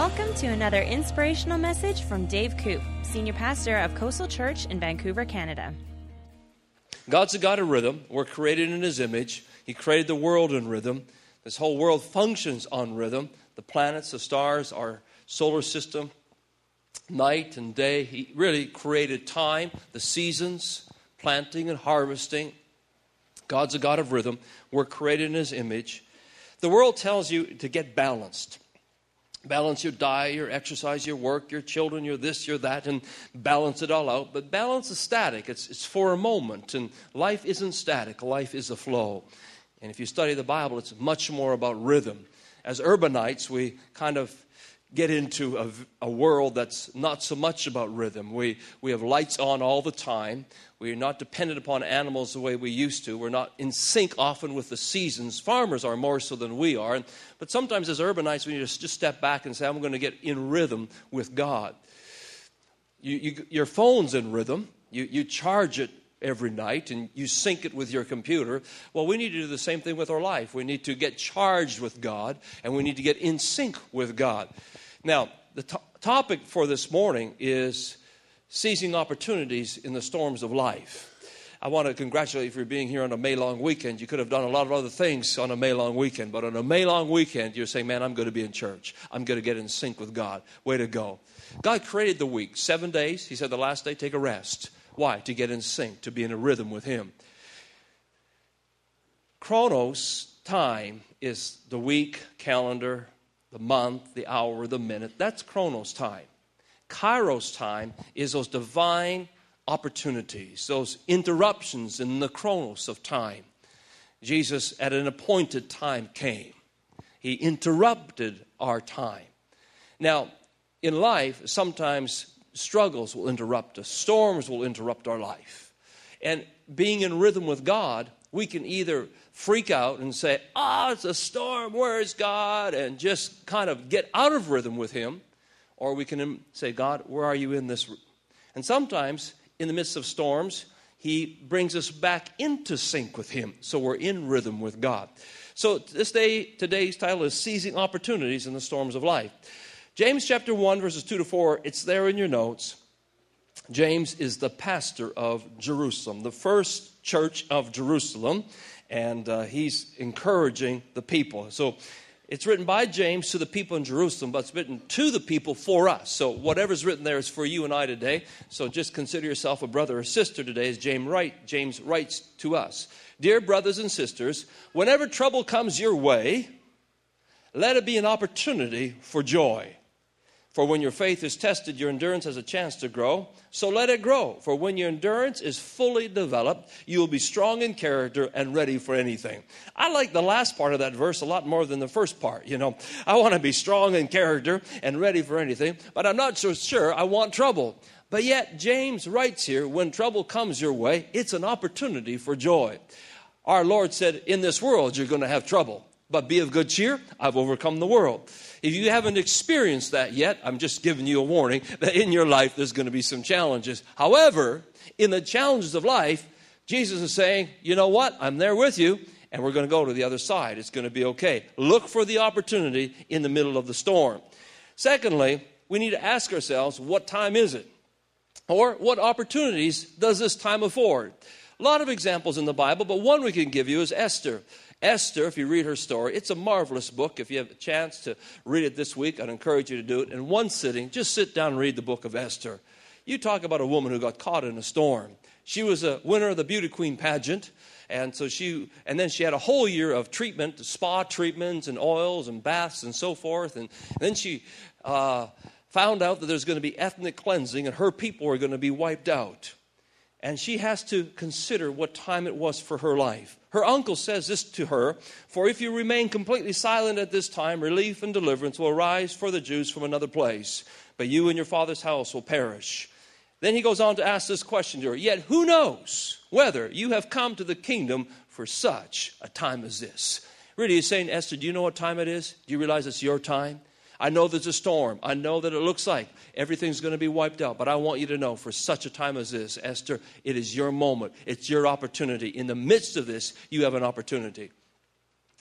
Welcome to another inspirational message from Dave Koop, Senior Pastor of Coastal Church in Vancouver, Canada. God's a God of rhythm. We're created in His image. He created the world in rhythm. This whole world functions on rhythm. The planets, the stars, our solar system, night and day. He really created time, the seasons, planting and harvesting. God's a God of rhythm. We're created in His image. The world tells you to get balanced. Balance your diet, your exercise, your work, your children, your this, your that, and balance it all out. But balance is static, it's, it's for a moment. And life isn't static, life is a flow. And if you study the Bible, it's much more about rhythm. As urbanites, we kind of get into a, a, world that's not so much about rhythm. We, we have lights on all the time. We're not dependent upon animals the way we used to. We're not in sync often with the seasons. Farmers are more so than we are. But sometimes as urbanites, we need to just step back and say, I'm going to get in rhythm with God. You, you, your phone's in rhythm. You, you charge it every night and you sync it with your computer. Well, we need to do the same thing with our life. We need to get charged with God and we need to get in sync with God. Now, the to- topic for this morning is seizing opportunities in the storms of life. I want to congratulate you for being here on a May long weekend. You could have done a lot of other things on a May long weekend, but on a May long weekend, you're saying, Man, I'm going to be in church. I'm going to get in sync with God. Way to go. God created the week, seven days. He said the last day, take a rest. Why? To get in sync, to be in a rhythm with Him. Chronos, time, is the week, calendar, the month, the hour, the minute. That's Chronos time. Kairos time is those divine opportunities, those interruptions in the Chronos of time. Jesus, at an appointed time, came. He interrupted our time. Now, in life, sometimes struggles will interrupt us, storms will interrupt our life. And being in rhythm with God, we can either freak out and say, Ah, oh, it's a storm, where's God? And just kind of get out of rhythm with Him. Or we can say, God, where are you in this? And sometimes, in the midst of storms, He brings us back into sync with Him. So we're in rhythm with God. So this day, today's title is Seizing Opportunities in the Storms of Life. James chapter 1, verses 2 to 4, it's there in your notes. James is the pastor of Jerusalem, the first church of Jerusalem, and uh, he's encouraging the people. So it's written by James to the people in Jerusalem, but it's written to the people for us. So whatever's written there is for you and I today. So just consider yourself a brother or sister today, as James, write, James writes to us. Dear brothers and sisters, whenever trouble comes your way, let it be an opportunity for joy. For when your faith is tested, your endurance has a chance to grow. So let it grow. For when your endurance is fully developed, you will be strong in character and ready for anything. I like the last part of that verse a lot more than the first part. You know, I want to be strong in character and ready for anything, but I'm not so sure I want trouble. But yet, James writes here when trouble comes your way, it's an opportunity for joy. Our Lord said, In this world, you're going to have trouble, but be of good cheer. I've overcome the world. If you haven't experienced that yet, I'm just giving you a warning that in your life there's going to be some challenges. However, in the challenges of life, Jesus is saying, you know what? I'm there with you, and we're going to go to the other side. It's going to be okay. Look for the opportunity in the middle of the storm. Secondly, we need to ask ourselves, what time is it? Or what opportunities does this time afford? A lot of examples in the Bible, but one we can give you is Esther. Esther, if you read her story, it's a marvelous book. If you have a chance to read it this week, I'd encourage you to do it in one sitting. Just sit down and read the book of Esther. You talk about a woman who got caught in a storm. She was a winner of the beauty queen pageant and so she and then she had a whole year of treatment spa treatments and oils and baths and so forth and, and then she uh, found out that there's going to be ethnic cleansing and her people are going to be wiped out and she has to consider what time it was for her life. Her uncle says this to her For if you remain completely silent at this time, relief and deliverance will arise for the Jews from another place, but you and your father's house will perish. Then he goes on to ask this question to her Yet who knows whether you have come to the kingdom for such a time as this? Really, he's saying, Esther, do you know what time it is? Do you realize it's your time? I know there's a storm. I know that it looks like everything's going to be wiped out. But I want you to know for such a time as this, Esther, it is your moment. It's your opportunity. In the midst of this, you have an opportunity.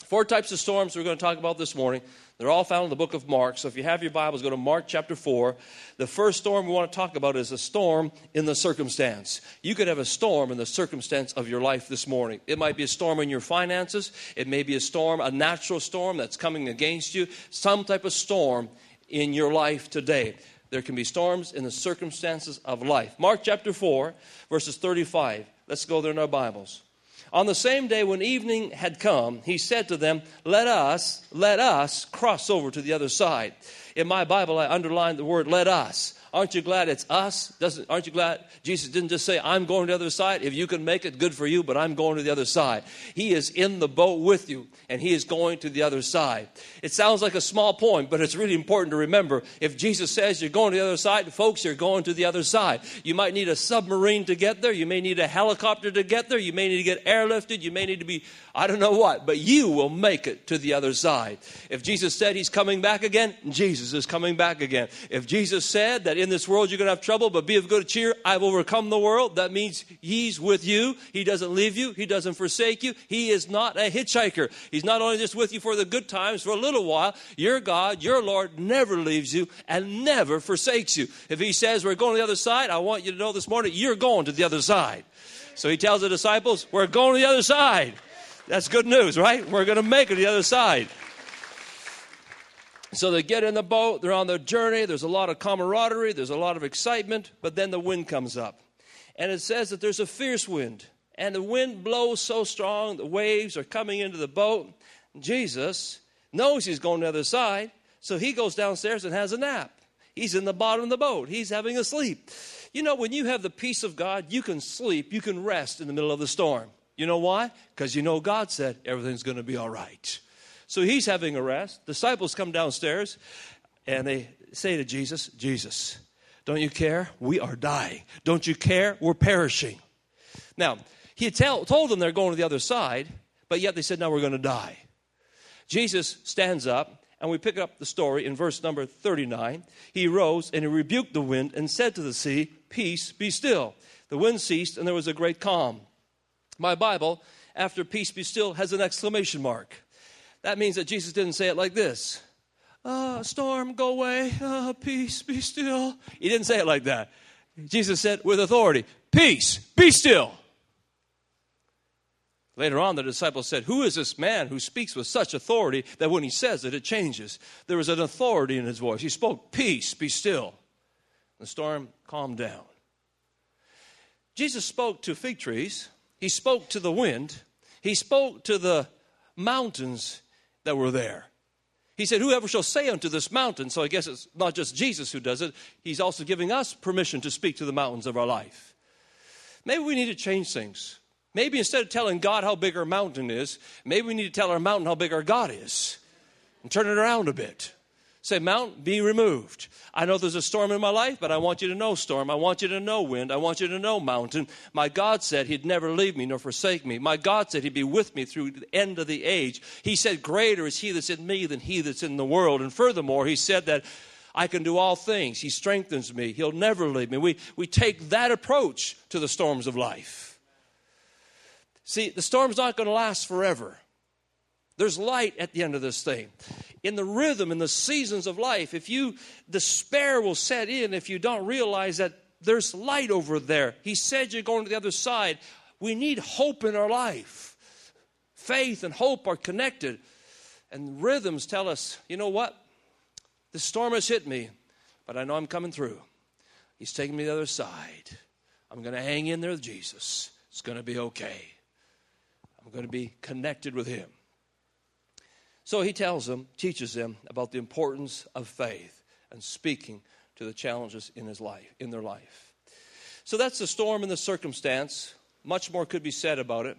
Four types of storms we're going to talk about this morning. They're all found in the book of Mark. So if you have your Bibles, go to Mark chapter 4. The first storm we want to talk about is a storm in the circumstance. You could have a storm in the circumstance of your life this morning. It might be a storm in your finances, it may be a storm, a natural storm that's coming against you, some type of storm in your life today. There can be storms in the circumstances of life. Mark chapter 4, verses 35. Let's go there in our Bibles. On the same day when evening had come, he said to them, Let us, let us cross over to the other side. In my Bible, I underlined the word let us. Aren't you glad it's us? Doesn't, aren't you glad Jesus didn't just say, I'm going to the other side? If you can make it, good for you, but I'm going to the other side. He is in the boat with you, and He is going to the other side. It sounds like a small point, but it's really important to remember. If Jesus says you're going to the other side, folks, you're going to the other side. You might need a submarine to get there. You may need a helicopter to get there. You may need to get airlifted. You may need to be, I don't know what, but you will make it to the other side. If Jesus said He's coming back again, Jesus is coming back again. If Jesus said that in this world you're going to have trouble, but be of good cheer. I've overcome the world. That means He's with you. He doesn't leave you. He doesn't forsake you. He is not a hitchhiker. He's not only just with you for the good times for a little while. Your God, your Lord, never leaves you and never forsakes you. If He says we're going to the other side, I want you to know this morning you're going to the other side. So He tells the disciples, we're going to the other side. That's good news, right? We're going to make it the other side. So they get in the boat, they're on their journey, there's a lot of camaraderie, there's a lot of excitement, but then the wind comes up. And it says that there's a fierce wind, and the wind blows so strong, the waves are coming into the boat. Jesus knows he's going to the other side, so he goes downstairs and has a nap. He's in the bottom of the boat, he's having a sleep. You know, when you have the peace of God, you can sleep, you can rest in the middle of the storm. You know why? Because you know God said everything's going to be all right. So he's having a rest. Disciples come downstairs and they say to Jesus, Jesus, don't you care? We are dying. Don't you care? We're perishing. Now, he tell, told them they're going to the other side, but yet they said, now we're going to die. Jesus stands up, and we pick up the story in verse number 39. He rose and he rebuked the wind and said to the sea, Peace, be still. The wind ceased, and there was a great calm. My Bible, after peace be still, has an exclamation mark. That means that Jesus didn't say it like this uh, Storm, go away. Uh, peace, be still. He didn't say it like that. Jesus said with authority, Peace, be still. Later on, the disciples said, Who is this man who speaks with such authority that when he says it, it changes? There was an authority in his voice. He spoke, Peace, be still. The storm calmed down. Jesus spoke to fig trees, he spoke to the wind, he spoke to the mountains that were there. He said, Whoever shall say unto this mountain, so I guess it's not just Jesus who does it, he's also giving us permission to speak to the mountains of our life. Maybe we need to change things. Maybe instead of telling God how big our mountain is, maybe we need to tell our mountain how big our God is and turn it around a bit. Say, Mount, be removed. I know there's a storm in my life, but I want you to know, storm. I want you to know, wind. I want you to know, mountain. My God said He'd never leave me nor forsake me. My God said He'd be with me through the end of the age. He said, Greater is He that's in me than He that's in the world. And furthermore, He said that I can do all things. He strengthens me. He'll never leave me. We, we take that approach to the storms of life. See, the storm's not going to last forever. There's light at the end of this thing. In the rhythm, in the seasons of life, if you, despair will set in if you don't realize that there's light over there. He said you're going to the other side. We need hope in our life. Faith and hope are connected. And rhythms tell us, you know what? The storm has hit me, but I know I'm coming through. He's taking me to the other side. I'm going to hang in there with Jesus. It's going to be okay. I'm going to be connected with Him. So he tells them, teaches them about the importance of faith and speaking to the challenges in his life, in their life. So that's the storm and the circumstance. Much more could be said about it.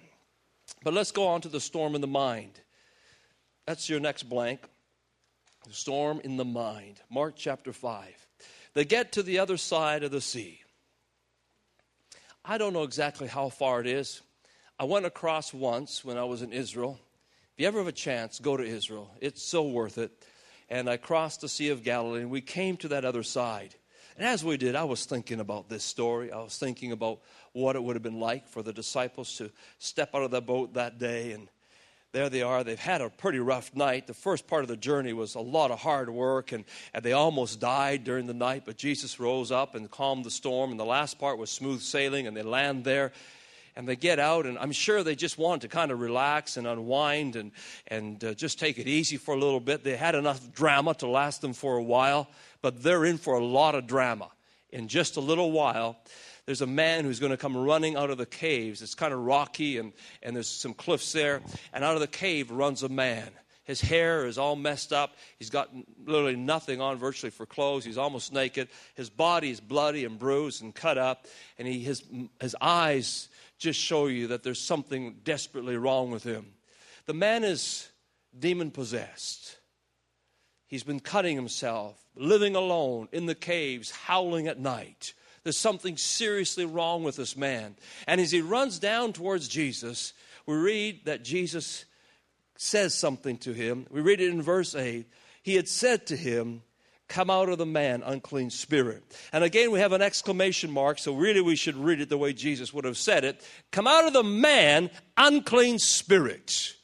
But let's go on to the storm in the mind. That's your next blank. The storm in the mind. Mark chapter 5. They get to the other side of the sea. I don't know exactly how far it is. I went across once when I was in Israel you ever have a chance, go to Israel. It's so worth it. And I crossed the Sea of Galilee and we came to that other side. And as we did, I was thinking about this story. I was thinking about what it would have been like for the disciples to step out of the boat that day and there they are. They've had a pretty rough night. The first part of the journey was a lot of hard work, and, and they almost died during the night, but Jesus rose up and calmed the storm. And the last part was smooth sailing, and they land there and they get out, and I'm sure they just wanted to kind of relax and unwind and, and uh, just take it easy for a little bit. They had enough drama to last them for a while, but they're in for a lot of drama. In just a little while, there's a man who's going to come running out of the caves. It's kind of rocky, and, and there's some cliffs there. And out of the cave runs a man. His hair is all messed up. He's got literally nothing on virtually for clothes. He's almost naked. His body is bloody and bruised and cut up. And he, his, his eyes just show you that there's something desperately wrong with him. The man is demon possessed. He's been cutting himself, living alone in the caves, howling at night. There's something seriously wrong with this man. And as he runs down towards Jesus, we read that Jesus says something to him. We read it in verse 8. He had said to him, Come out of the man, unclean spirit. And again, we have an exclamation mark, so really we should read it the way Jesus would have said it. Come out of the man, unclean spirit.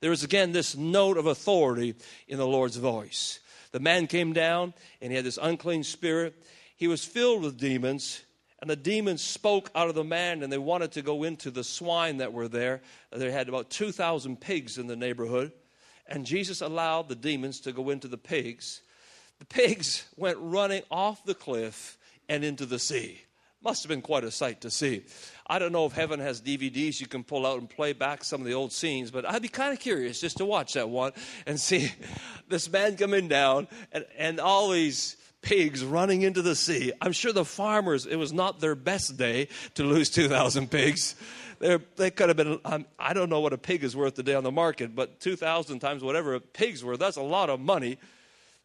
There is again this note of authority in the Lord's voice. The man came down and he had this unclean spirit he was filled with demons, and the demons spoke out of the man, and they wanted to go into the swine that were there. They had about 2,000 pigs in the neighborhood, and Jesus allowed the demons to go into the pigs. The pigs went running off the cliff and into the sea. Must have been quite a sight to see. I don't know if heaven has DVDs you can pull out and play back some of the old scenes, but I'd be kind of curious just to watch that one and see this man coming down and, and all these pigs running into the sea. I'm sure the farmers, it was not their best day to lose 2,000 pigs. They're, they could have been, um, I don't know what a pig is worth today on the market, but 2,000 times whatever a pig's worth, that's a lot of money.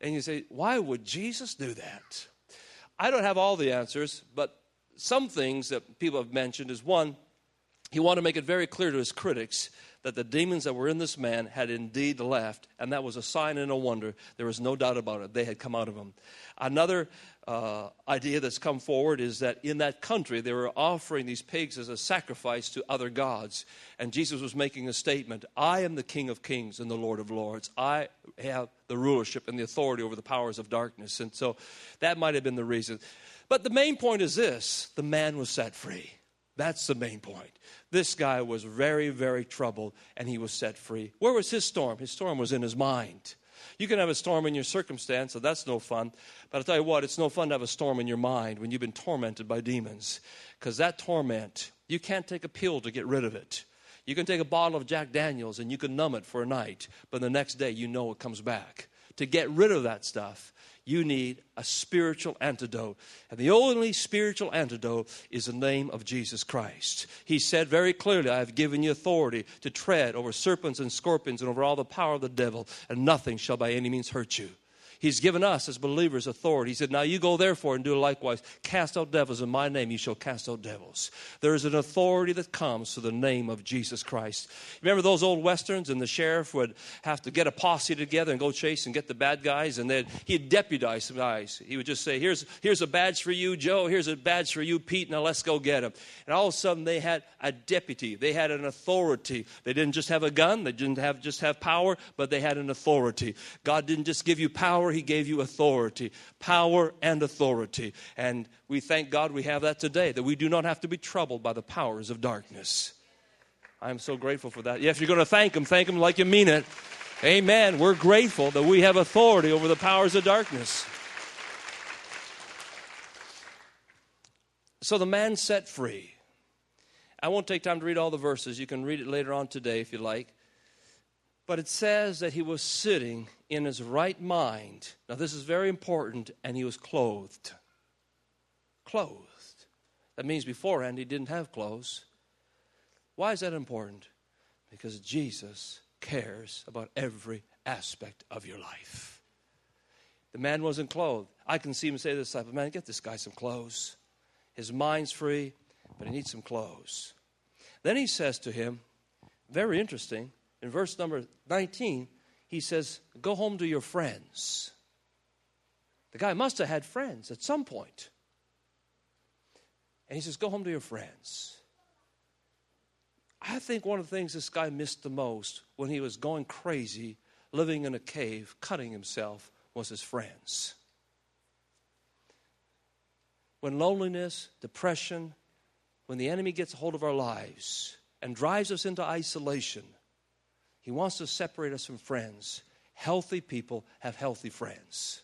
And you say, why would Jesus do that? I don't have all the answers, but some things that people have mentioned is one, he wanted to make it very clear to his critics that the demons that were in this man had indeed left, and that was a sign and a wonder. There was no doubt about it. They had come out of him. Another uh, idea that's come forward is that in that country they were offering these pigs as a sacrifice to other gods. And Jesus was making a statement I am the King of kings and the Lord of lords. I have the rulership and the authority over the powers of darkness. And so that might have been the reason. But the main point is this the man was set free. That's the main point. This guy was very, very troubled and he was set free. Where was his storm? His storm was in his mind. You can have a storm in your circumstance, so that's no fun. But I'll tell you what, it's no fun to have a storm in your mind when you've been tormented by demons. Because that torment, you can't take a pill to get rid of it. You can take a bottle of Jack Daniels and you can numb it for a night, but the next day you know it comes back. To get rid of that stuff, you need a spiritual antidote. And the only spiritual antidote is the name of Jesus Christ. He said very clearly, I have given you authority to tread over serpents and scorpions and over all the power of the devil, and nothing shall by any means hurt you. He's given us as believers authority. He said, Now you go therefore and do likewise. Cast out devils in my name, you shall cast out devils. There is an authority that comes through the name of Jesus Christ. Remember those old westerns, and the sheriff would have to get a posse together and go chase and get the bad guys, and then he'd deputize some guys. He would just say, Here's, here's a badge for you, Joe. Here's a badge for you, Pete. Now let's go get him. And all of a sudden, they had a deputy. They had an authority. They didn't just have a gun, they didn't have, just have power, but they had an authority. God didn't just give you power power, He gave you authority. Power and authority. And we thank God we have that today, that we do not have to be troubled by the powers of darkness. I'm so grateful for that. Yeah, if you're going to thank Him, thank Him like you mean it. Amen. We're grateful that we have authority over the powers of darkness. So the man set free. I won't take time to read all the verses. You can read it later on today if you like. But it says that he was sitting in his right mind. Now, this is very important, and he was clothed. Clothed. That means beforehand he didn't have clothes. Why is that important? Because Jesus cares about every aspect of your life. The man wasn't clothed. I can see him say to the disciple, Man, get this guy some clothes. His mind's free, but he needs some clothes. Then he says to him, very interesting, in verse number 19, he says, Go home to your friends. The guy must have had friends at some point. And he says, Go home to your friends. I think one of the things this guy missed the most when he was going crazy, living in a cave, cutting himself, was his friends. When loneliness, depression, when the enemy gets a hold of our lives and drives us into isolation, he wants to separate us from friends. Healthy people have healthy friends.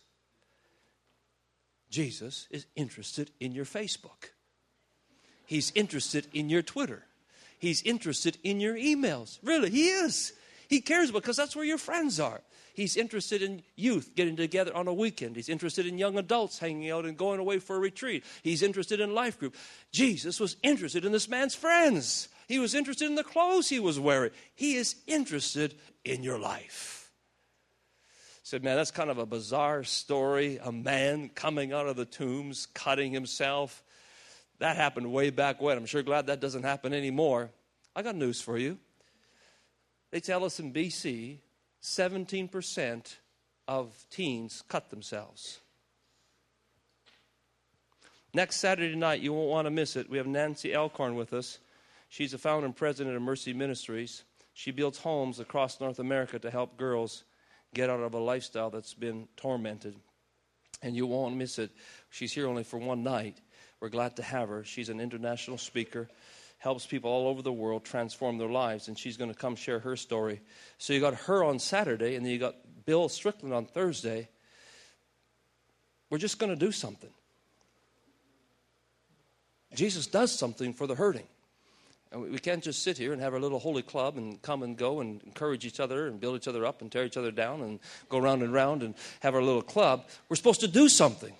Jesus is interested in your Facebook. He's interested in your Twitter. He's interested in your emails. Really, he is. He cares because that's where your friends are. He's interested in youth getting together on a weekend. He's interested in young adults hanging out and going away for a retreat. He's interested in life group. Jesus was interested in this man's friends. He was interested in the clothes he was wearing. He is interested in your life. Said, man, that's kind of a bizarre story. A man coming out of the tombs, cutting himself. That happened way back when. I'm sure glad that doesn't happen anymore. I got news for you. They tell us in BC, 17% of teens cut themselves. Next Saturday night, you won't want to miss it. We have Nancy Alcorn with us. She's the founder and president of Mercy Ministries. She builds homes across North America to help girls get out of a lifestyle that's been tormented. And you won't miss it. She's here only for one night. We're glad to have her. She's an international speaker, helps people all over the world transform their lives, and she's going to come share her story. So you got her on Saturday, and then you got Bill Strickland on Thursday. We're just going to do something. Jesus does something for the hurting. We can't just sit here and have our little holy club and come and go and encourage each other and build each other up and tear each other down and go round and round and have our little club. We're supposed to do something.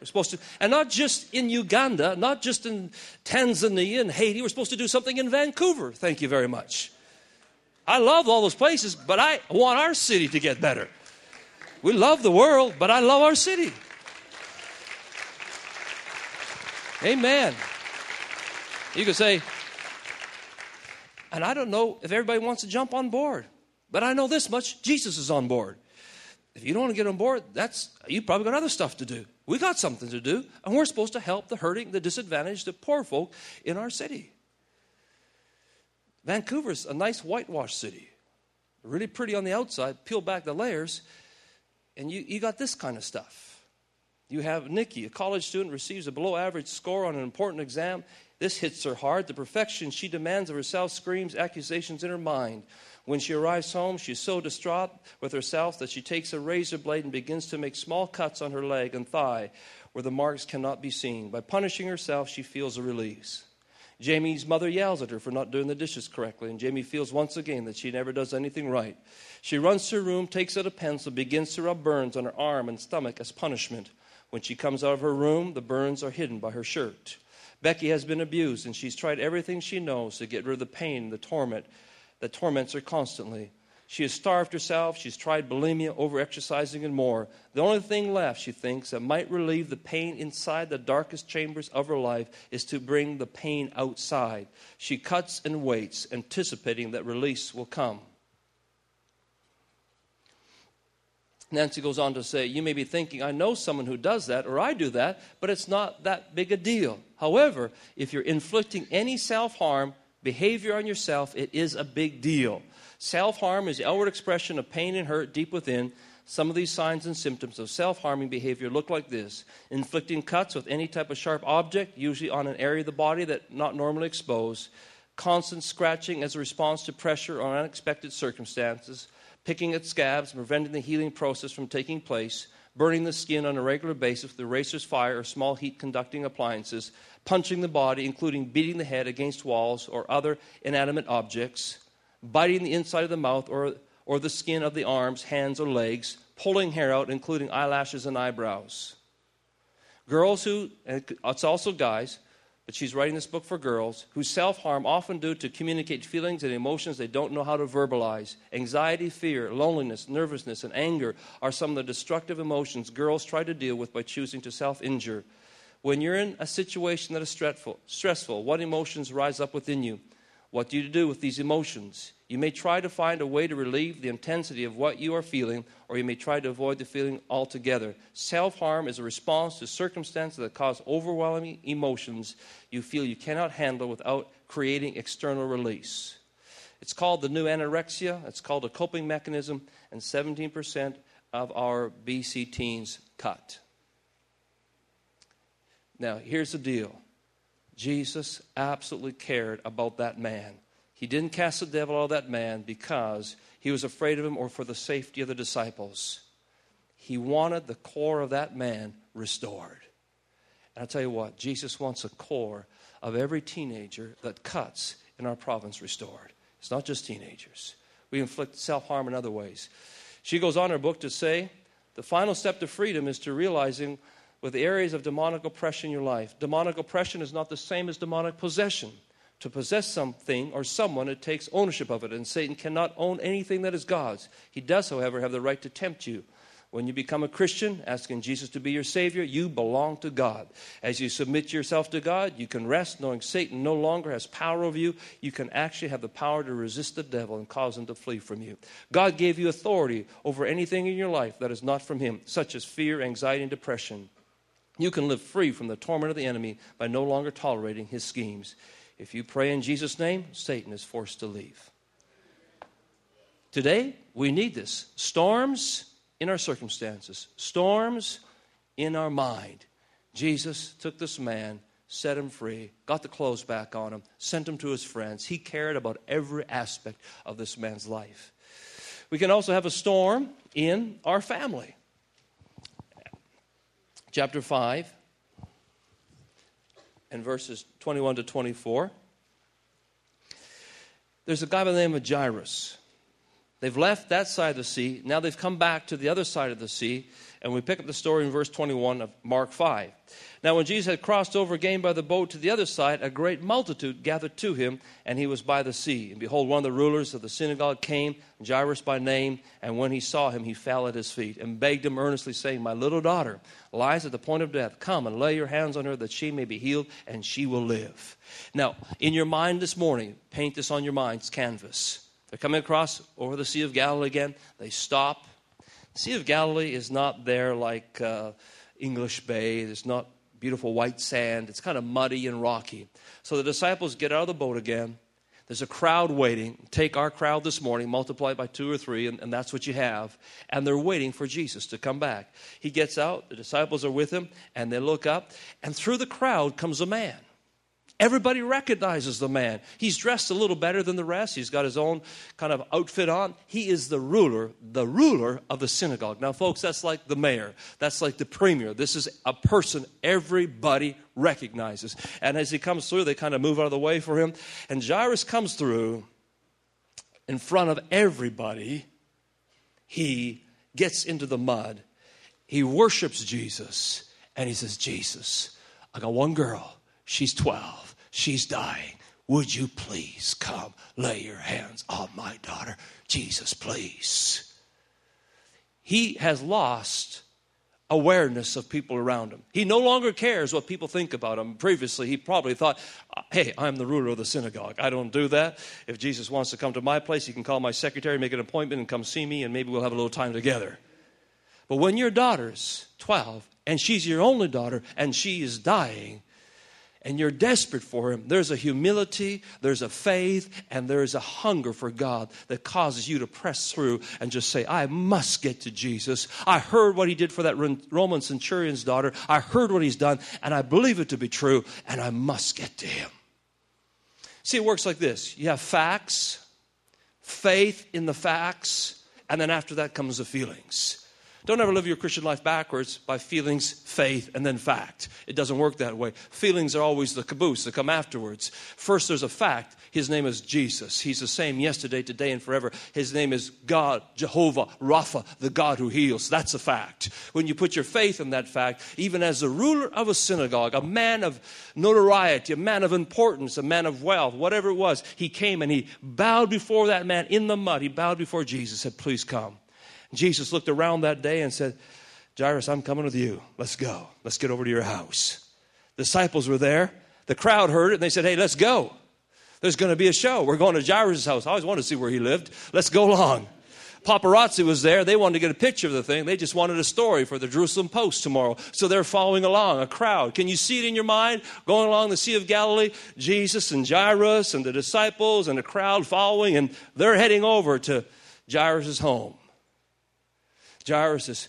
We're supposed to, and not just in Uganda, not just in Tanzania and Haiti. We're supposed to do something in Vancouver. Thank you very much. I love all those places, but I want our city to get better. We love the world, but I love our city. Amen. You could say, and I don't know if everybody wants to jump on board, but I know this much Jesus is on board. If you don't want to get on board, that's you probably got other stuff to do. We got something to do, and we're supposed to help the hurting, the disadvantaged, the poor folk in our city. Vancouver's a nice whitewashed city. Really pretty on the outside, peel back the layers, and you, you got this kind of stuff. You have Nikki, a college student, receives a below average score on an important exam. This hits her hard. The perfection she demands of herself screams accusations in her mind. When she arrives home, she's so distraught with herself that she takes a razor blade and begins to make small cuts on her leg and thigh where the marks cannot be seen. By punishing herself, she feels a release. Jamie's mother yells at her for not doing the dishes correctly, and Jamie feels once again that she never does anything right. She runs to her room, takes out a pencil, begins to rub burns on her arm and stomach as punishment. When she comes out of her room, the burns are hidden by her shirt. Becky has been abused, and she's tried everything she knows to get rid of the pain, the torment that torments her constantly. She has starved herself, she's tried bulimia, overexercising, and more. The only thing left, she thinks, that might relieve the pain inside the darkest chambers of her life is to bring the pain outside. She cuts and waits, anticipating that release will come. Nancy goes on to say, You may be thinking, I know someone who does that, or I do that, but it's not that big a deal. However, if you're inflicting any self harm behavior on yourself, it is a big deal. Self harm is the outward expression of pain and hurt deep within. Some of these signs and symptoms of self harming behavior look like this inflicting cuts with any type of sharp object, usually on an area of the body that not normally exposed, constant scratching as a response to pressure or unexpected circumstances picking at scabs, preventing the healing process from taking place, burning the skin on a regular basis with eraser's fire or small heat conducting appliances, punching the body, including beating the head against walls or other inanimate objects, biting the inside of the mouth or, or the skin of the arms, hands, or legs, pulling hair out, including eyelashes and eyebrows. Girls who, it's also guys, but she's writing this book for girls who self harm often due to communicate feelings and emotions they don't know how to verbalize. Anxiety, fear, loneliness, nervousness, and anger are some of the destructive emotions girls try to deal with by choosing to self injure. When you're in a situation that is stressful, stressful, what emotions rise up within you? What do you do with these emotions? You may try to find a way to relieve the intensity of what you are feeling, or you may try to avoid the feeling altogether. Self harm is a response to circumstances that cause overwhelming emotions you feel you cannot handle without creating external release. It's called the new anorexia. It's called a coping mechanism, and 17% of our BC teens cut. Now, here's the deal Jesus absolutely cared about that man. He didn't cast the devil out of that man because he was afraid of him or for the safety of the disciples. He wanted the core of that man restored. And I'll tell you what, Jesus wants a core of every teenager that cuts in our province restored. It's not just teenagers. We inflict self harm in other ways. She goes on in her book to say the final step to freedom is to realizing with areas of demonic oppression in your life. Demonic oppression is not the same as demonic possession. To possess something or someone, it takes ownership of it, and Satan cannot own anything that is God's. He does, however, have the right to tempt you. When you become a Christian, asking Jesus to be your Savior, you belong to God. As you submit yourself to God, you can rest knowing Satan no longer has power over you. You can actually have the power to resist the devil and cause him to flee from you. God gave you authority over anything in your life that is not from Him, such as fear, anxiety, and depression. You can live free from the torment of the enemy by no longer tolerating his schemes. If you pray in Jesus' name, Satan is forced to leave. Today, we need this. Storms in our circumstances, storms in our mind. Jesus took this man, set him free, got the clothes back on him, sent him to his friends. He cared about every aspect of this man's life. We can also have a storm in our family. Chapter 5 and verses 21 to 24. There's a guy by the name of Jairus. They've left that side of the sea. Now they've come back to the other side of the sea. And we pick up the story in verse 21 of Mark 5. Now, when Jesus had crossed over again by the boat to the other side, a great multitude gathered to him, and he was by the sea. And behold, one of the rulers of the synagogue came, Jairus by name, and when he saw him, he fell at his feet and begged him earnestly, saying, My little daughter lies at the point of death. Come and lay your hands on her that she may be healed, and she will live. Now, in your mind this morning, paint this on your mind's canvas. They're coming across over the Sea of Galilee again. They stop. The Sea of Galilee is not there like uh, English Bay. There's not beautiful white sand. It's kind of muddy and rocky. So the disciples get out of the boat again. There's a crowd waiting. Take our crowd this morning, multiply it by two or three, and, and, that's what you have. And they're waiting for Jesus to come back. He gets out, the disciples are with him, and they look up, and through the crowd comes a man. Everybody recognizes the man. He's dressed a little better than the rest. He's got his own kind of outfit on. He is the ruler, the ruler of the synagogue. Now, folks, that's like the mayor. That's like the premier. This is a person everybody recognizes. And as he comes through, they kind of move out of the way for him. And Jairus comes through in front of everybody. He gets into the mud. He worships Jesus. And he says, Jesus, I got one girl. She's 12 She's dying. Would you please come lay your hands on my daughter? Jesus, please. He has lost awareness of people around him. He no longer cares what people think about him. Previously, he probably thought, hey, I'm the ruler of the synagogue. I don't do that. If Jesus wants to come to my place, he can call my secretary, make an appointment, and come see me, and maybe we'll have a little time together. But when your daughter's 12 and she's your only daughter and she is dying, and you're desperate for Him, there's a humility, there's a faith, and there's a hunger for God that causes you to press through and just say, I must get to Jesus. I heard what He did for that Roman centurion's daughter. I heard what He's done, and I believe it to be true, and I must get to Him. See, it works like this you have facts, faith in the facts, and then after that comes the feelings. Don't ever live your Christian life backwards by feelings, faith, and then fact. It doesn't work that way. Feelings are always the caboose that come afterwards. First, there's a fact. His name is Jesus. He's the same yesterday, today, and forever. His name is God, Jehovah, Rapha, the God who heals. That's a fact. When you put your faith in that fact, even as the ruler of a synagogue, a man of notoriety, a man of importance, a man of wealth, whatever it was, he came and he bowed before that man in the mud. He bowed before Jesus, and said, Please come. Jesus looked around that day and said, Jairus, I'm coming with you. Let's go. Let's get over to your house. The disciples were there. The crowd heard it and they said, Hey, let's go. There's going to be a show. We're going to Jairus' house. I always wanted to see where he lived. Let's go along. paparazzi was there. They wanted to get a picture of the thing. They just wanted a story for the Jerusalem Post tomorrow. So they're following along, a crowd. Can you see it in your mind? Going along the Sea of Galilee, Jesus and Jairus and the disciples and the crowd following, and they're heading over to Jairus' home. Jairus is,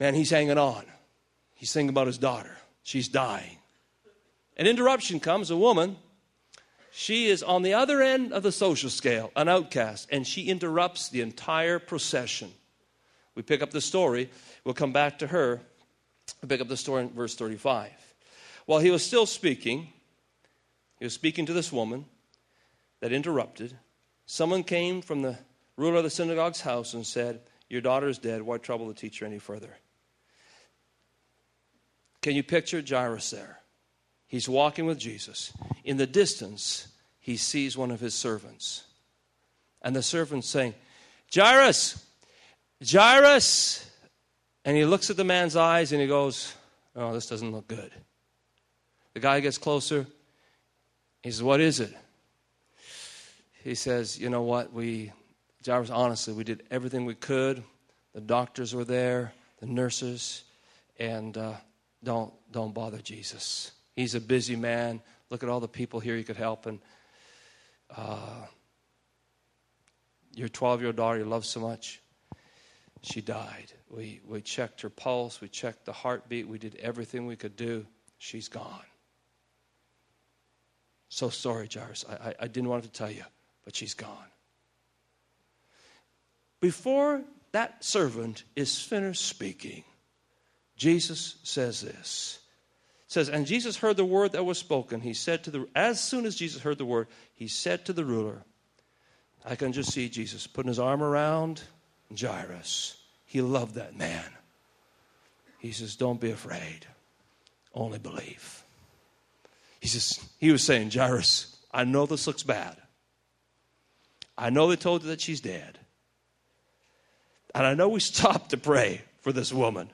man, he's hanging on. He's thinking about his daughter. She's dying. An interruption comes, a woman she is on the other end of the social scale, an outcast, and she interrupts the entire procession. We pick up the story. We'll come back to her. We pick up the story in verse 35. While he was still speaking, he was speaking to this woman that interrupted. Someone came from the ruler of the synagogue's house and said, Your daughter is dead. Why trouble the teacher any further? Can you picture Jairus there? He's walking with Jesus. In the distance, he sees one of his servants. And the servant's saying, Jairus, Jairus. And he looks at the man's eyes and he goes, Oh, this doesn't look good. The guy gets closer. He says, What is it? He says, You know what? We, Jairus, honestly, we did everything we could. The doctors were there, the nurses, and uh, don't, don't bother Jesus. He's a busy man. Look at all the people here you could help. And uh, your 12 year old daughter you love so much, she died. We, we checked her pulse, we checked the heartbeat, we did everything we could do. She's gone. So sorry, Jairus. I, I, I didn't want to tell you, but she's gone. Before that servant is finished speaking, Jesus says this says, And Jesus heard the word that was spoken. He said to the, as soon as Jesus heard the word, he said to the ruler, I can just see Jesus putting his arm around Jairus. He loved that man. He says, Don't be afraid, only believe. He says, He was saying, Jairus, I know this looks bad. I know they told you that she's dead. And I know we stopped to pray for this woman.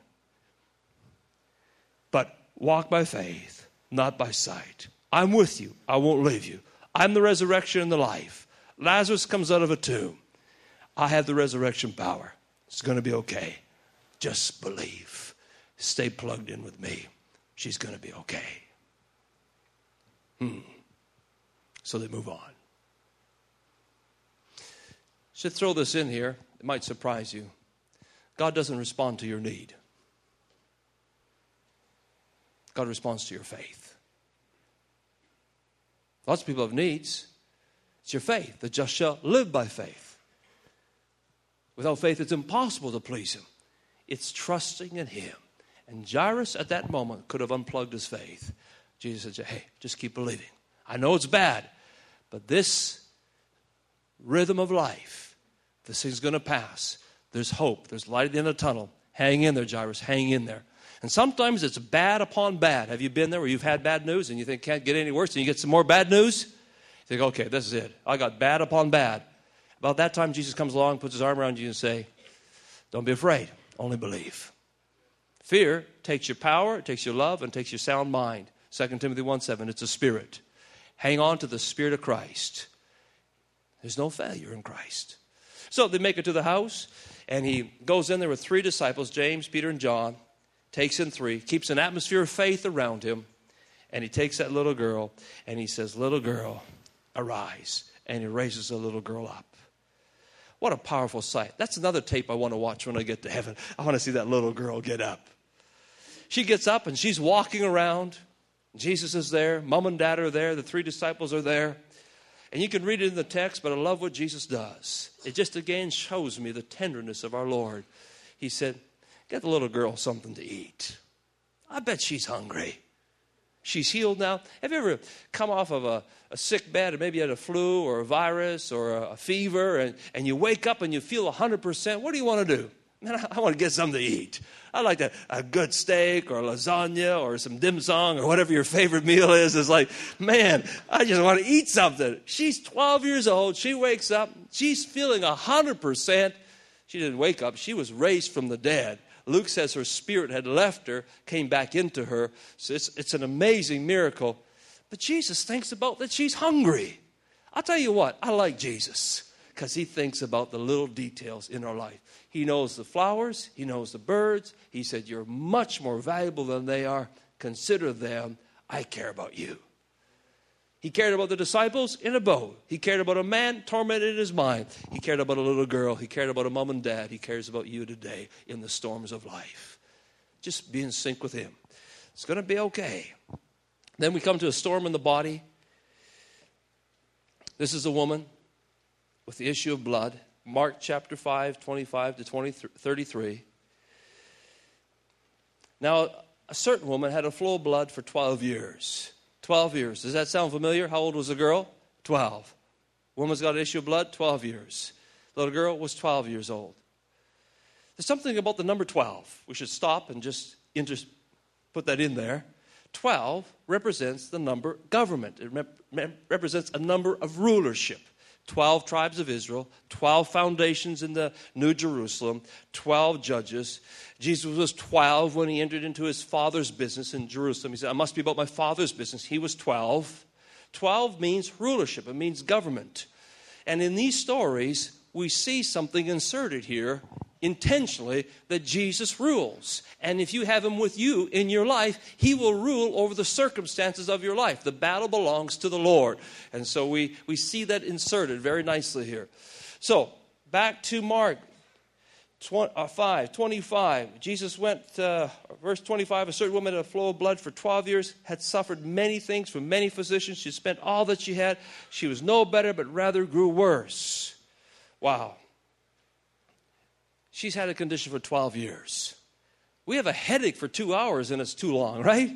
But Walk by faith, not by sight. I'm with you. I won't leave you. I'm the resurrection and the life. Lazarus comes out of a tomb. I have the resurrection power. It's going to be okay. Just believe. Stay plugged in with me. She's going to be okay. Hmm. So they move on. Should throw this in here. It might surprise you. God doesn't respond to your need. God responds to your faith. Lots of people have needs. It's your faith. The just shall live by faith. Without faith, it's impossible to please Him. It's trusting in Him. And Jairus at that moment could have unplugged his faith. Jesus said, Hey, just keep believing. I know it's bad, but this rhythm of life, this thing's going to pass. There's hope. There's light at the end of the tunnel. Hang in there, Jairus. Hang in there. And sometimes it's bad upon bad. Have you been there where you've had bad news and you think can't get any worse and you get some more bad news? You think, okay, this is it. I got bad upon bad. About that time, Jesus comes along, puts his arm around you, and say, "Don't be afraid. Only believe." Fear takes your power, it takes your love, and takes your sound mind. 2 Timothy 1 7, it's a spirit. Hang on to the Spirit of Christ. There's no failure in Christ. So they make it to the house, and he goes in there with three disciples James, Peter, and John takes in three, keeps an atmosphere of faith around him, and he takes that little girl and he says, Little girl, arise. And he raises the little girl up. What a powerful sight. That's another tape I want to watch when I get to heaven. I want to see that little girl get up. She gets up and she's walking around. Jesus is there, mom and dad are there, the three disciples are there. And you can read it in the text, but I love what Jesus does. It just again shows me the tenderness of our Lord. He said, Get the little girl something to eat. I bet she's hungry. She's healed now. Have you ever come off of a, a sick bed, or maybe you had a flu or a virus or a, a fever, and, and you wake up and you feel 100%? What do you want to do? Man, I, want to get something to eat. I like a, a good steak or lasagna or some dim sum or whatever your favorite meal is. It's like, man, I just want to eat something. She's 12 years old. She wakes up. She's feeling 100%. She didn't wake up. She was raised from the dead. Luke says her spirit had left her, came back into her. So it's, it's an amazing miracle. But Jesus thinks about that she's hungry. I'll tell you what, I like Jesus because he thinks about the little details in our life. He knows the flowers, he knows the birds. He said, You're much more valuable than they are. Consider them. I care about you. He cared about the disciples in a boat. He cared about a man tormented in his mind. He cared about a little girl. He cared about a mom and dad. He cares about you today in the storms of life. Just be in sync with him. It's going to be okay. Then we come to a storm in the body. This is a woman with the issue of blood. Mark chapter 5, 25 to 20, 33. Now, a certain woman had a flow of blood for 12 years. 12 years. Does that sound familiar? How old was the girl? 12. Woman's got an issue of blood? 12 years. Little girl was 12 years old. There's something about the number 12. We should stop and just inter- put that in there. 12 represents the number government, it rep- represents a number of rulership. 12 tribes of Israel, 12 foundations in the New Jerusalem, 12 judges. Jesus was 12 when he entered into his father's business in Jerusalem. He said, I must be about my father's business. He was 12. 12 means rulership, it means government. And in these stories, we see something inserted here intentionally that Jesus rules. And if you have him with you in your life, he will rule over the circumstances of your life. The battle belongs to the Lord. And so we, we see that inserted very nicely here. So, back to Mark 20, uh, 5, 25. Jesus went, uh, verse 25, a certain woman had a flow of blood for 12 years, had suffered many things from many physicians. She spent all that she had. She was no better, but rather grew worse. Wow. She's had a condition for 12 years. We have a headache for two hours and it's too long, right?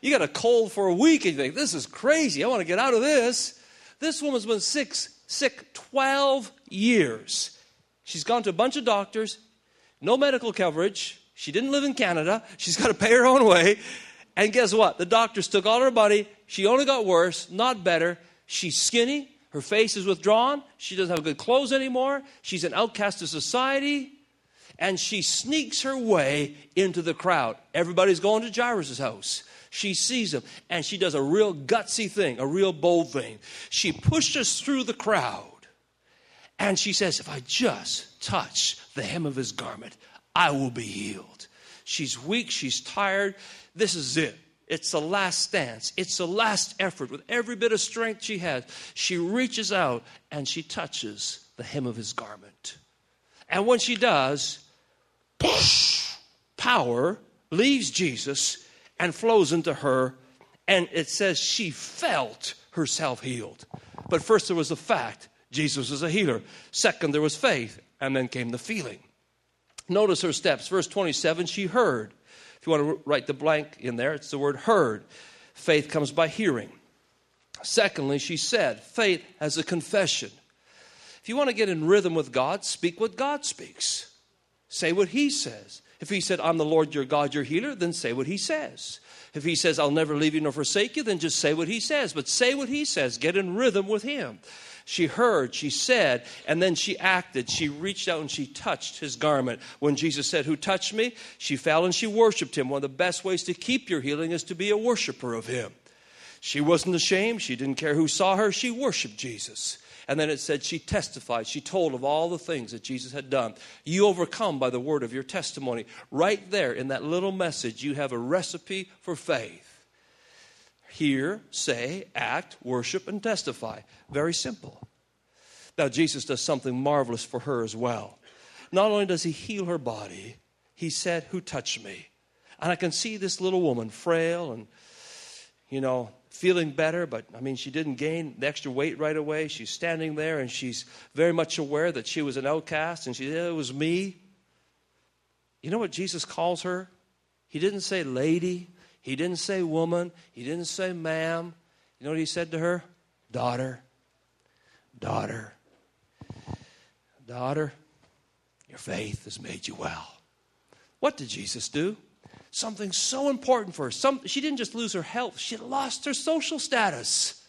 You got a cold for a week and you think, this is crazy. I want to get out of this. This woman's been sick, sick 12 years. She's gone to a bunch of doctors, no medical coverage. She didn't live in Canada. She's got to pay her own way. And guess what? The doctors took all her money. She only got worse, not better. She's skinny. Her face is withdrawn. She doesn't have good clothes anymore. She's an outcast of society and she sneaks her way into the crowd. Everybody's going to Jairus' house. She sees him and she does a real gutsy thing, a real bold thing. She pushes through the crowd and she says, If I just touch the hem of his garment, I will be healed. She's weak, she's tired. This is it. It's the last stance. It's the last effort. With every bit of strength she has, she reaches out and she touches the hem of his garment. And when she does, power leaves Jesus and flows into her, and it says she felt herself healed. But first, there was the fact Jesus was a healer. Second, there was faith, and then came the feeling. Notice her steps. Verse 27 she heard. If you want to write the blank in there, it's the word heard. Faith comes by hearing. Secondly, she said, faith has a confession. If you want to get in rhythm with God, speak what God speaks. Say what He says. If He said, I'm the Lord your God, your healer, then say what He says. If He says, I'll never leave you nor forsake you, then just say what He says. But say what He says. Get in rhythm with Him. She heard, she said, and then she acted. She reached out and she touched his garment. When Jesus said, Who touched me? She fell and she worshiped him. One of the best ways to keep your healing is to be a worshiper of him. She wasn't ashamed. She didn't care who saw her. She worshiped Jesus. And then it said she testified. She told of all the things that Jesus had done. You overcome by the word of your testimony. Right there in that little message, you have a recipe for faith. Hear, say, act, worship, and testify. Very simple. Now, Jesus does something marvelous for her as well. Not only does he heal her body, he said, Who touched me? And I can see this little woman, frail and, you know, feeling better, but I mean, she didn't gain the extra weight right away. She's standing there and she's very much aware that she was an outcast and she said, It was me. You know what Jesus calls her? He didn't say lady, he didn't say woman, he didn't say ma'am. You know what he said to her? Daughter, daughter, daughter, your faith has made you well. What did Jesus do? Something so important for her. Some, she didn't just lose her health, she lost her social status.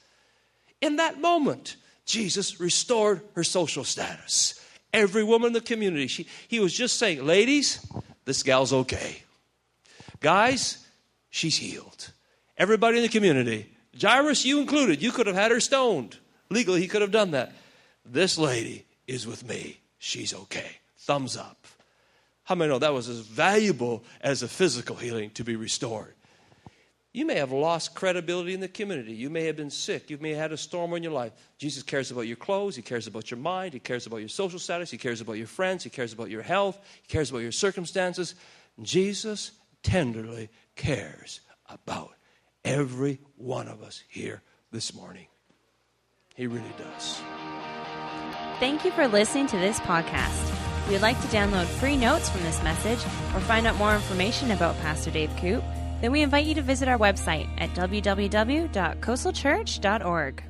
In that moment, Jesus restored her social status. Every woman in the community, she, he was just saying, Ladies, this gal's okay. Guys, she's healed. Everybody in the community, Jairus, you included, you could have had her stoned. Legally, he could have done that. This lady is with me. She's okay. Thumbs up. How many know that was as valuable as a physical healing to be restored? You may have lost credibility in the community. You may have been sick. You may have had a storm in your life. Jesus cares about your clothes. He cares about your mind. He cares about your social status. He cares about your friends. He cares about your health. He cares about your circumstances. Jesus tenderly cares about every one of us here this morning. He really does. Thank you for listening to this podcast. If you'd like to download free notes from this message or find out more information about Pastor Dave Koop, then we invite you to visit our website at www.coastalchurch.org.